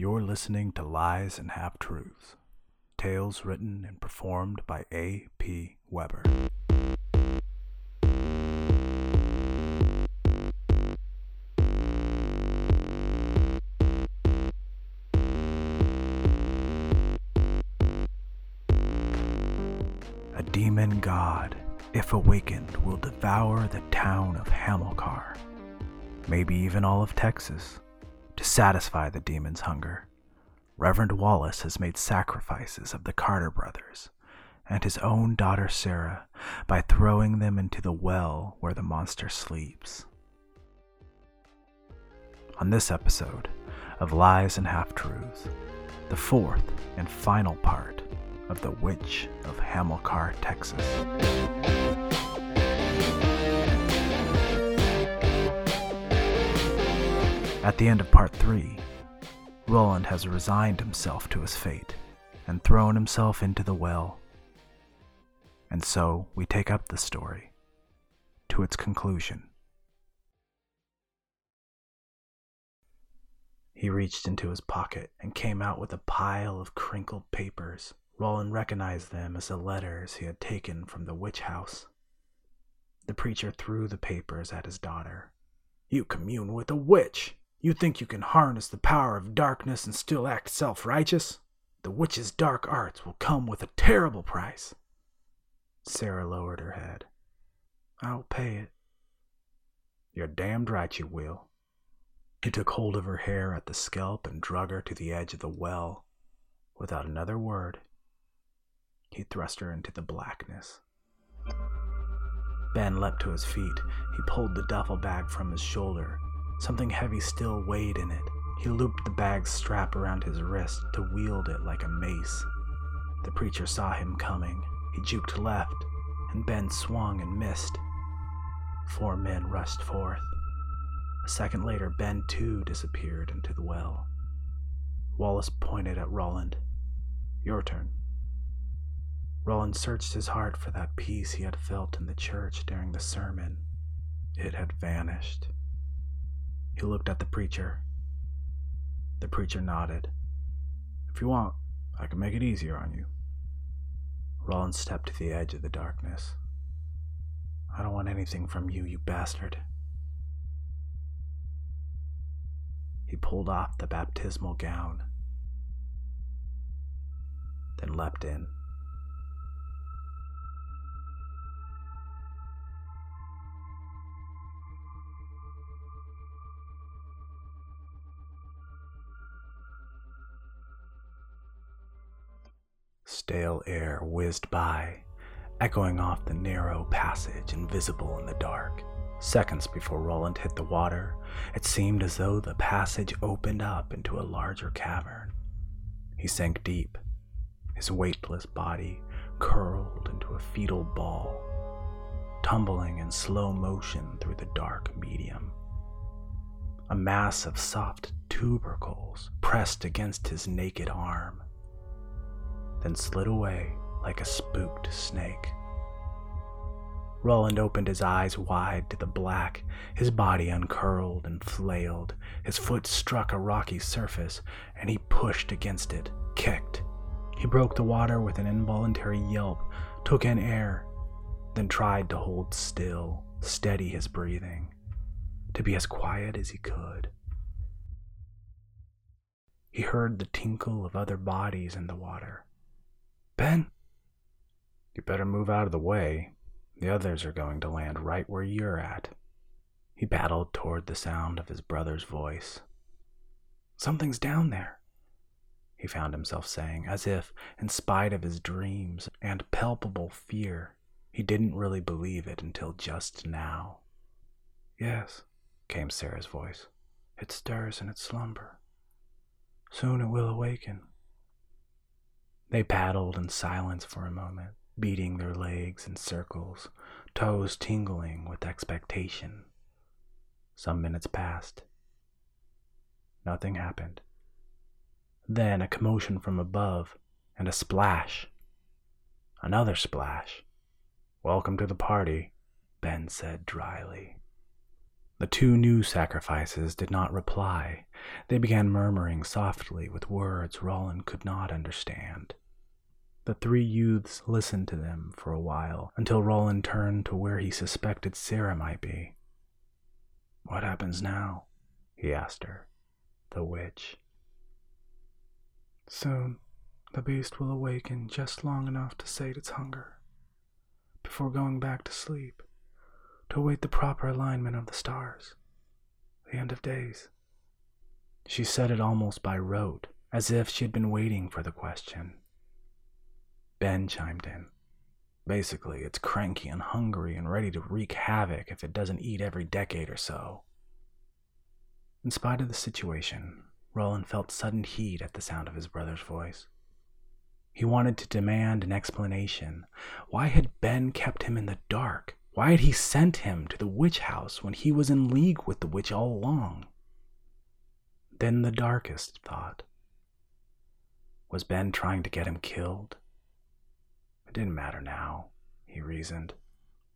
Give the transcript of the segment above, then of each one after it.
You're listening to Lies and Half Truths, tales written and performed by A. P. Weber. A demon god, if awakened, will devour the town of Hamilcar, maybe even all of Texas, to satisfy the demon's hunger. Reverend Wallace has made sacrifices of the Carter brothers and his own daughter Sarah by throwing them into the well where the monster sleeps. On this episode of Lies and Half Truths, the fourth and final part of The Witch of Hamilcar, Texas. At the end of part three, Roland has resigned himself to his fate and thrown himself into the well. And so we take up the story to its conclusion. He reached into his pocket and came out with a pile of crinkled papers. Roland recognized them as the letters he had taken from the witch house. The preacher threw the papers at his daughter. You commune with a witch! You think you can harness the power of darkness and still act self righteous? The witch's dark arts will come with a terrible price. Sarah lowered her head. I'll pay it. You're damned right you will. He took hold of her hair at the scalp and drug her to the edge of the well. Without another word, he thrust her into the blackness. Ben leapt to his feet. He pulled the duffel bag from his shoulder. Something heavy still weighed in it. He looped the bag's strap around his wrist to wield it like a mace. The preacher saw him coming. He juked left, and Ben swung and missed. Four men rushed forth. A second later, Ben too disappeared into the well. Wallace pointed at Roland. Your turn. Roland searched his heart for that peace he had felt in the church during the sermon. It had vanished. He looked at the preacher. The preacher nodded. If you want, I can make it easier on you. Roland stepped to the edge of the darkness. I don't want anything from you, you bastard. He pulled off the baptismal gown, then leapt in. Stale air whizzed by, echoing off the narrow passage invisible in the dark. Seconds before Roland hit the water, it seemed as though the passage opened up into a larger cavern. He sank deep, his weightless body curled into a fetal ball, tumbling in slow motion through the dark medium. A mass of soft tubercles pressed against his naked arm then slid away like a spooked snake. Roland opened his eyes wide to the black, his body uncurled and flailed. His foot struck a rocky surface, and he pushed against it, kicked. He broke the water with an involuntary yelp, took in air, then tried to hold still, steady his breathing, to be as quiet as he could. He heard the tinkle of other bodies in the water? You better move out of the way. The others are going to land right where you're at. He paddled toward the sound of his brother's voice. Something's down there, he found himself saying, as if, in spite of his dreams and palpable fear, he didn't really believe it until just now. Yes, came Sarah's voice. It stirs in its slumber. Soon it will awaken. They paddled in silence for a moment, beating their legs in circles, toes tingling with expectation. Some minutes passed. Nothing happened. Then a commotion from above and a splash. Another splash. Welcome to the party, Ben said dryly. The two new sacrifices did not reply. They began murmuring softly with words Roland could not understand. The three youths listened to them for a while until Roland turned to where he suspected Sarah might be. What happens now? he asked her. The witch. Soon, the beast will awaken just long enough to sate its hunger, before going back to sleep, to await the proper alignment of the stars, the end of days. She said it almost by rote, as if she had been waiting for the question. Ben chimed in. Basically, it's cranky and hungry and ready to wreak havoc if it doesn't eat every decade or so. In spite of the situation, Roland felt sudden heat at the sound of his brother's voice. He wanted to demand an explanation. Why had Ben kept him in the dark? Why had he sent him to the witch house when he was in league with the witch all along? Then the darkest thought. Was Ben trying to get him killed? It didn't matter now, he reasoned.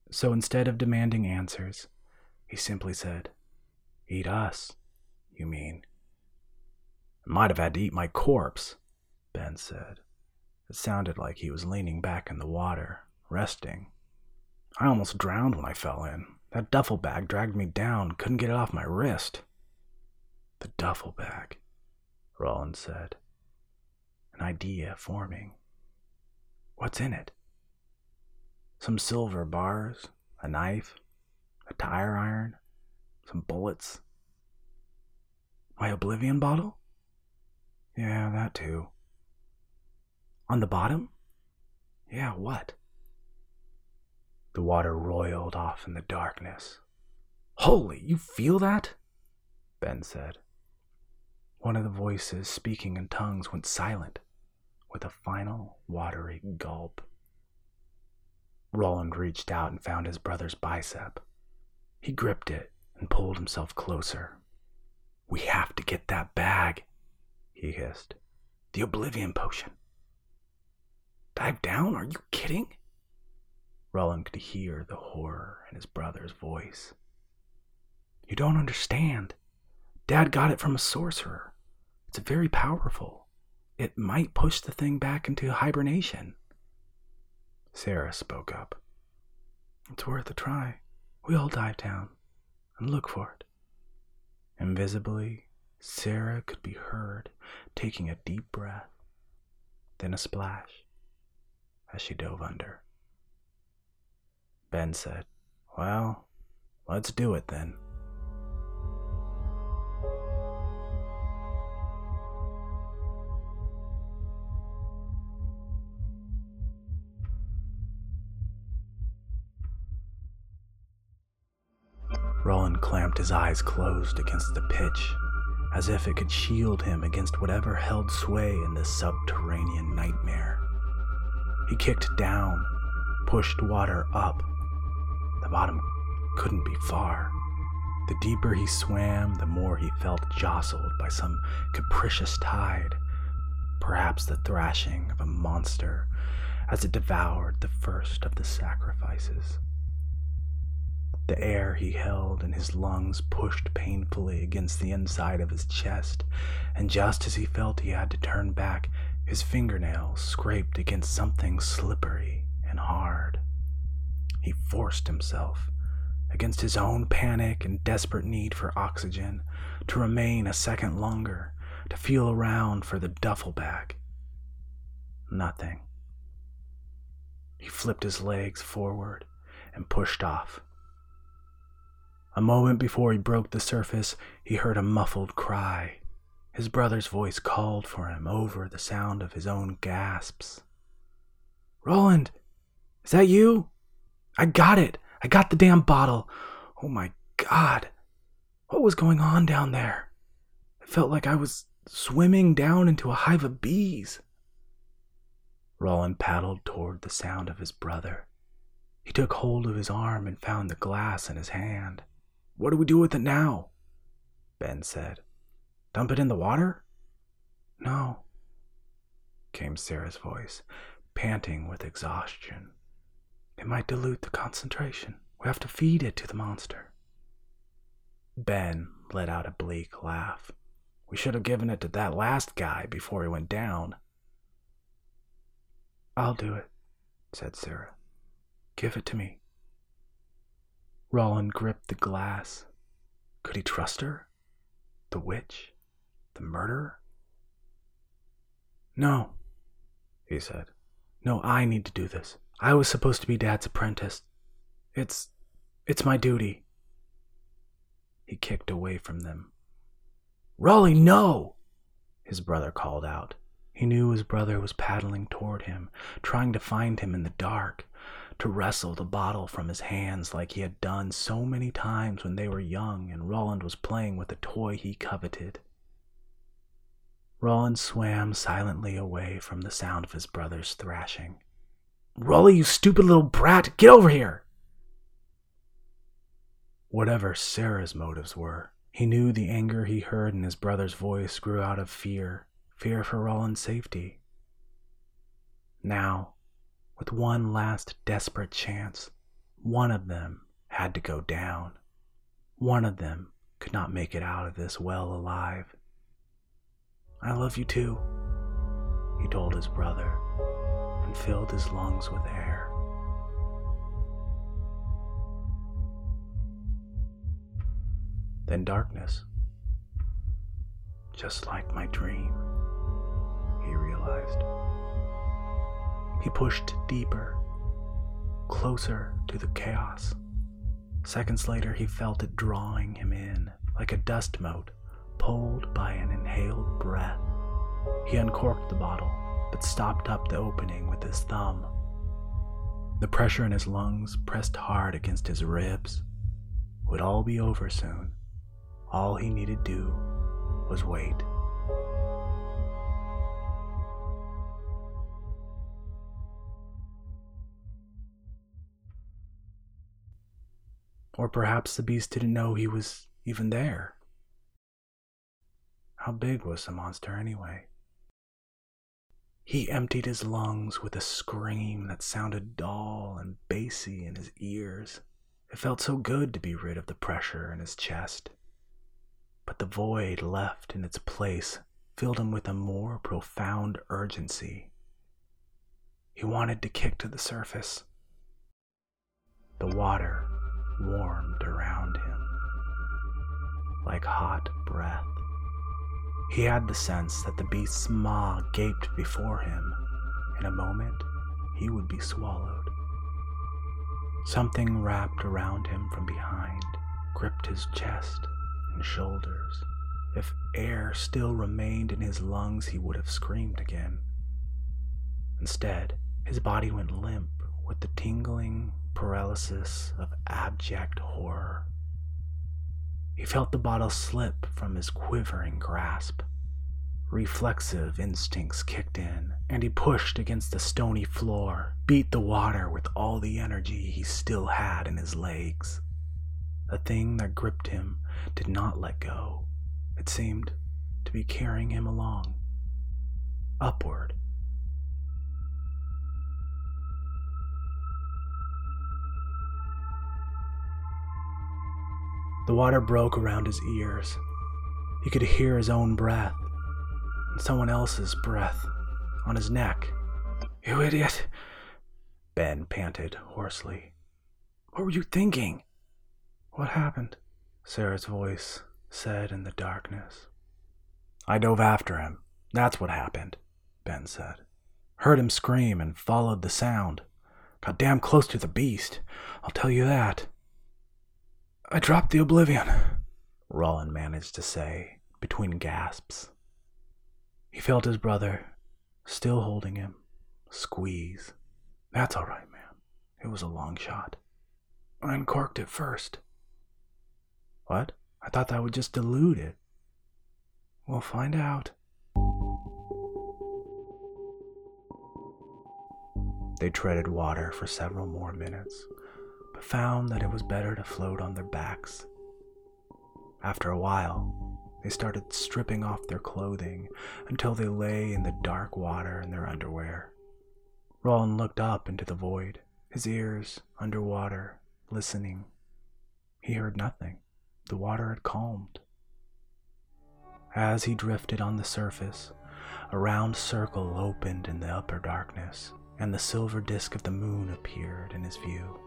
So instead of demanding answers, he simply said, Eat us, you mean? I might have had to eat my corpse, Ben said. It sounded like he was leaning back in the water, resting. I almost drowned when I fell in. That duffel bag dragged me down, couldn't get it off my wrist. The duffel bag, Roland said. An idea forming. What's in it? Some silver bars, a knife, a tire iron, some bullets. My oblivion bottle? Yeah, that too. On the bottom? Yeah, what? The water roiled off in the darkness. Holy, you feel that? Ben said. One of the voices speaking in tongues went silent with a final watery gulp. Roland reached out and found his brother's bicep. He gripped it and pulled himself closer. We have to get that bag, he hissed. The Oblivion Potion. Dive down? Are you kidding? Roland could hear the horror in his brother's voice. You don't understand. Dad got it from a sorcerer. It's very powerful it might push the thing back into hibernation. Sarah spoke up. It's worth a try. We all dive down and look for it. Invisibly, Sarah could be heard taking a deep breath, then a splash as she dove under. Ben said, Well, let's do it then. Roland clamped his eyes closed against the pitch, as if it could shield him against whatever held sway in this subterranean nightmare. He kicked down, pushed water up. The bottom couldn't be far. The deeper he swam, the more he felt jostled by some capricious tide, perhaps the thrashing of a monster as it devoured the first of the sacrifices. The air he held in his lungs pushed painfully against the inside of his chest, and just as he felt he had to turn back, his fingernails scraped against something slippery and hard. He forced himself, against his own panic and desperate need for oxygen, to remain a second longer, to feel around for the duffel bag. Nothing. He flipped his legs forward and pushed off. A moment before he broke the surface, he heard a muffled cry. His brother's voice called for him over the sound of his own gasps. Roland, is that you? I got it. I got the damn bottle. Oh my god. What was going on down there? It felt like I was swimming down into a hive of bees. Roland paddled toward the sound of his brother. He took hold of his arm and found the glass in his hand. What do we do with it now? Ben said. Dump it in the water? No, came Sarah's voice, panting with exhaustion. It might dilute the concentration. We have to feed it to the monster. Ben let out a bleak laugh. We should have given it to that last guy before he went down. I'll do it, said Sarah. Give it to me. Roland gripped the glass. Could he trust her? The witch? The murderer? No, he said. No, I need to do this. I was supposed to be Dad's apprentice. It's. it's my duty. He kicked away from them. Rolly, no! His brother called out. He knew his brother was paddling toward him, trying to find him in the dark, to wrestle the bottle from his hands like he had done so many times when they were young and Roland was playing with a toy he coveted. Roland swam silently away from the sound of his brother's thrashing. Rolly, you stupid little brat, get over here! Whatever Sarah's motives were, he knew the anger he heard in his brother's voice grew out of fear, fear for Roland's safety. Now, with one last desperate chance, one of them had to go down. One of them could not make it out of this well alive. I love you too, he told his brother, and filled his lungs with air. Then darkness. Just like my dream, he realized. He pushed deeper, closer to the chaos. Seconds later, he felt it drawing him in like a dust mote pulled by an inhaled breath. He uncorked the bottle, but stopped up the opening with his thumb. The pressure in his lungs pressed hard against his ribs. It would all be over soon. All he needed do was wait. Or perhaps the beast didn't know he was even there. How big was the monster anyway? He emptied his lungs with a scream that sounded dull and bassy in his ears. It felt so good to be rid of the pressure in his chest. But the void left in its place filled him with a more profound urgency. He wanted to kick to the surface. The water warmed around him like hot breath. He had the sense that the beast's maw gaped before him. In a moment, he would be swallowed. Something wrapped around him from behind, gripped his chest and shoulders. If air still remained in his lungs, he would have screamed again. Instead, his body went limp with the tingling paralysis of abject horror. He felt the bottle slip from his quivering grasp. Reflexive instincts kicked in, and he pushed against the stony floor, beat the water with all the energy he still had in his legs. The thing that gripped him did not let go. It seemed to be carrying him along, upward. The water broke around his ears. He could hear his own breath and someone else's breath on his neck. You idiot! Ben panted hoarsely. What were you thinking? What happened? Sarah's voice said in the darkness. I dove after him. That's what happened, Ben said. Heard him scream and followed the sound. Got damn close to the beast, I'll tell you that. I dropped the oblivion, Roland managed to say between gasps. He felt his brother, still holding him, squeeze. That's all right, man. It was a long shot. I uncorked it first. What? I thought that would just dilute it. We'll find out. They treaded water for several more minutes, found that it was better to float on their backs. After a while, they started stripping off their clothing until they lay in the dark water in their underwear. Roland looked up into the void, his ears underwater, listening. He heard nothing. the water had calmed. As he drifted on the surface, a round circle opened in the upper darkness, and the silver disk of the moon appeared in his view.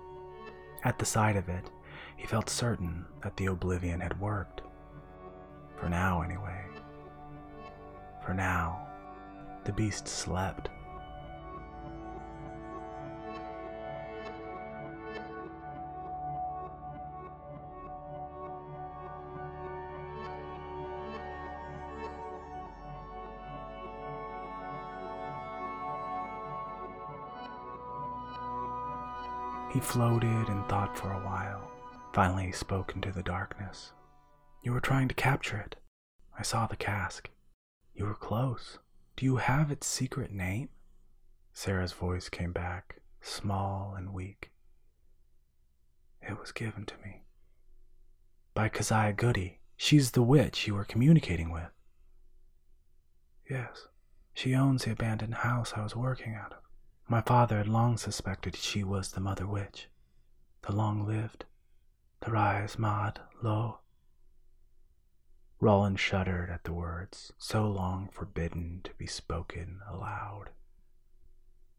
At the sight of it, he felt certain that the oblivion had worked. For now, anyway. For now, the beast slept. He floated and thought for a while. Finally, he spoke into the darkness. You were trying to capture it. I saw the cask. You were close. Do you have its secret name? Sarah's voice came back, small and weak. It was given to me. By Keziah Goody. She's the witch you were communicating with. Yes, she owns the abandoned house I was working out of. My father had long suspected she was the Mother Witch, the long lived, the Rise Mad Lo. Roland shuddered at the words, so long forbidden to be spoken aloud.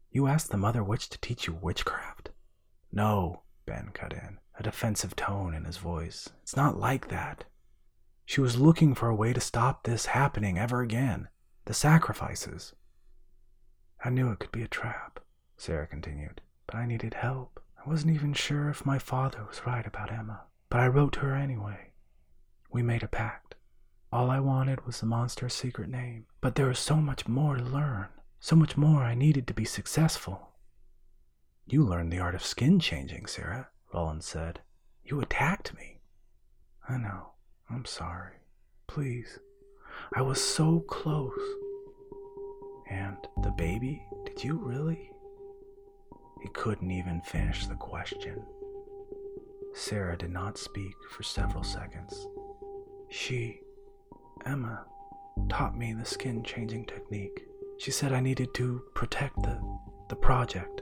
You asked the Mother Witch to teach you witchcraft? No, Ben cut in, a defensive tone in his voice. It's not like that. She was looking for a way to stop this happening ever again. The sacrifices. I knew it could be a trap, Sarah continued, but I needed help. I wasn't even sure if my father was right about Emma, but I wrote to her anyway. We made a pact. All I wanted was the monster's secret name, but there was so much more to learn, so much more I needed to be successful. You learned the art of skin changing, Sarah, Roland said. You attacked me. I know. I'm sorry. Please. I was so close. And the baby? Did you really? He couldn't even finish the question. Sarah did not speak for several seconds. She, Emma, taught me the skin changing technique. She said I needed to protect the, the project.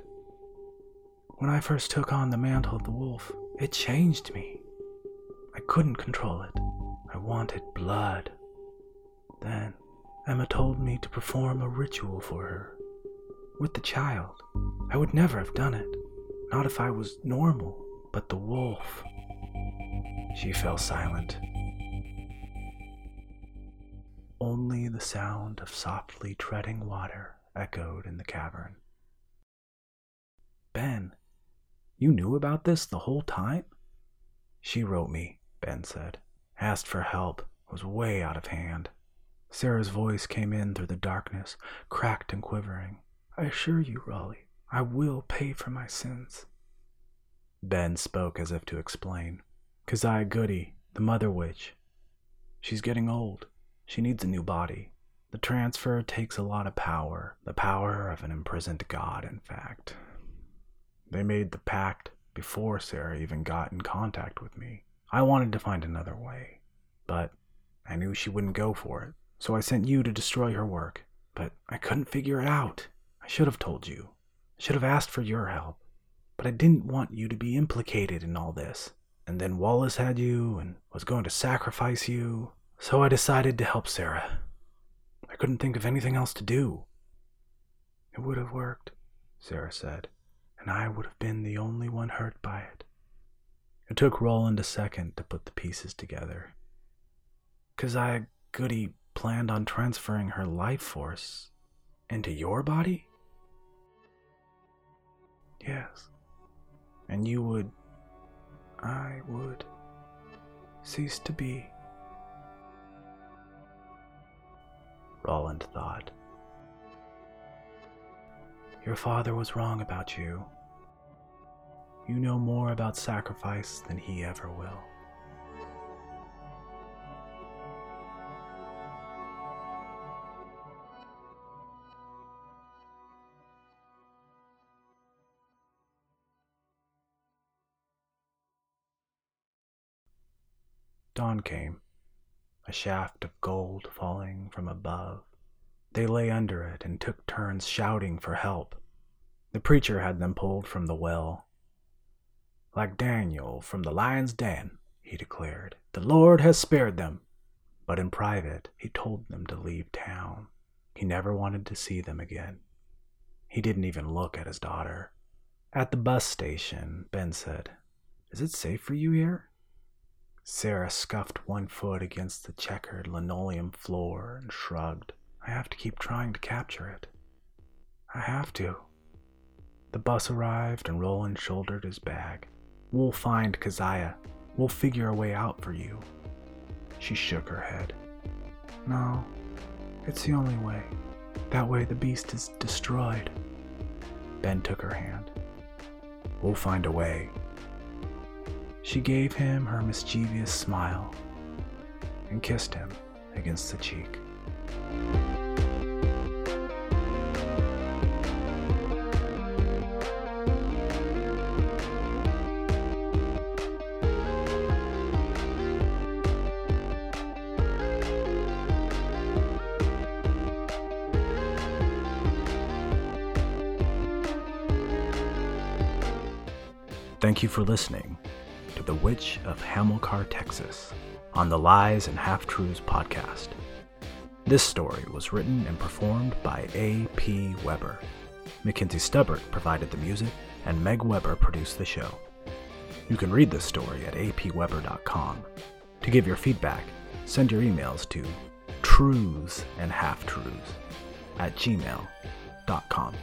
When I first took on the mantle of the wolf, it changed me. I couldn't control it. I wanted blood. Then, Emma told me to perform a ritual for her. With the child. I would never have done it. Not if I was normal. But the wolf. She fell silent. Only the sound of softly treading water echoed in the cavern. Ben, you knew about this the whole time? She wrote me, Ben said. Asked for help, was way out of hand. Sarah's voice came in through the darkness, cracked and quivering. I assure you, Rolly, I will pay for my sins. Ben spoke as if to explain. Keziah Goody, the mother witch. She's getting old. She needs a new body. The transfer takes a lot of power, the power of an imprisoned god, in fact. They made the pact before Sarah even got in contact with me. I wanted to find another way, but I knew she wouldn't go for it. So I sent you to destroy her work, but I couldn't figure it out. I should have told you. I should have asked for your help. But I didn't want you to be implicated in all this. And then Wallace had you and was going to sacrifice you. So I decided to help Sarah. I couldn't think of anything else to do. It would have worked, Sarah said, and I would have been the only one hurt by it. It took Roland a second to put the pieces together. I Goody planned on transferring her life force into your body? Yes. And you would. I would. cease to be. Roland thought. Your father was wrong about you. You know more about sacrifice than he ever will. Dawn came, a shaft of gold falling from above. They lay under it and took turns shouting for help. The preacher had them pulled from the well. Like Daniel from the lion's den, he declared. The Lord has spared them. But in private, he told them to leave town. He never wanted to see them again. He didn't even look at his daughter. At the bus station, Ben said, Is it safe for you here? Sarah scuffed one foot against the checkered linoleum floor and shrugged. I have to keep trying to capture it. I have to. The bus arrived and Roland shouldered his bag. We'll find Keziah. We'll figure a way out for you. She shook her head. No, it's the only way. That way the beast is destroyed. Ben took her hand. We'll find a way. She gave him her mischievous smile and kissed him against the cheek. Thank you for listening The Witch of Hamilcar, Texas on the Lies and Half Truths podcast. This story was written and performed by A.P. Weber. Mackenzie Stubbert provided the music, and Meg Weber produced the show. You can read this story at apweber.com. To give your feedback, send your emails to truths and half truths at gmail.com.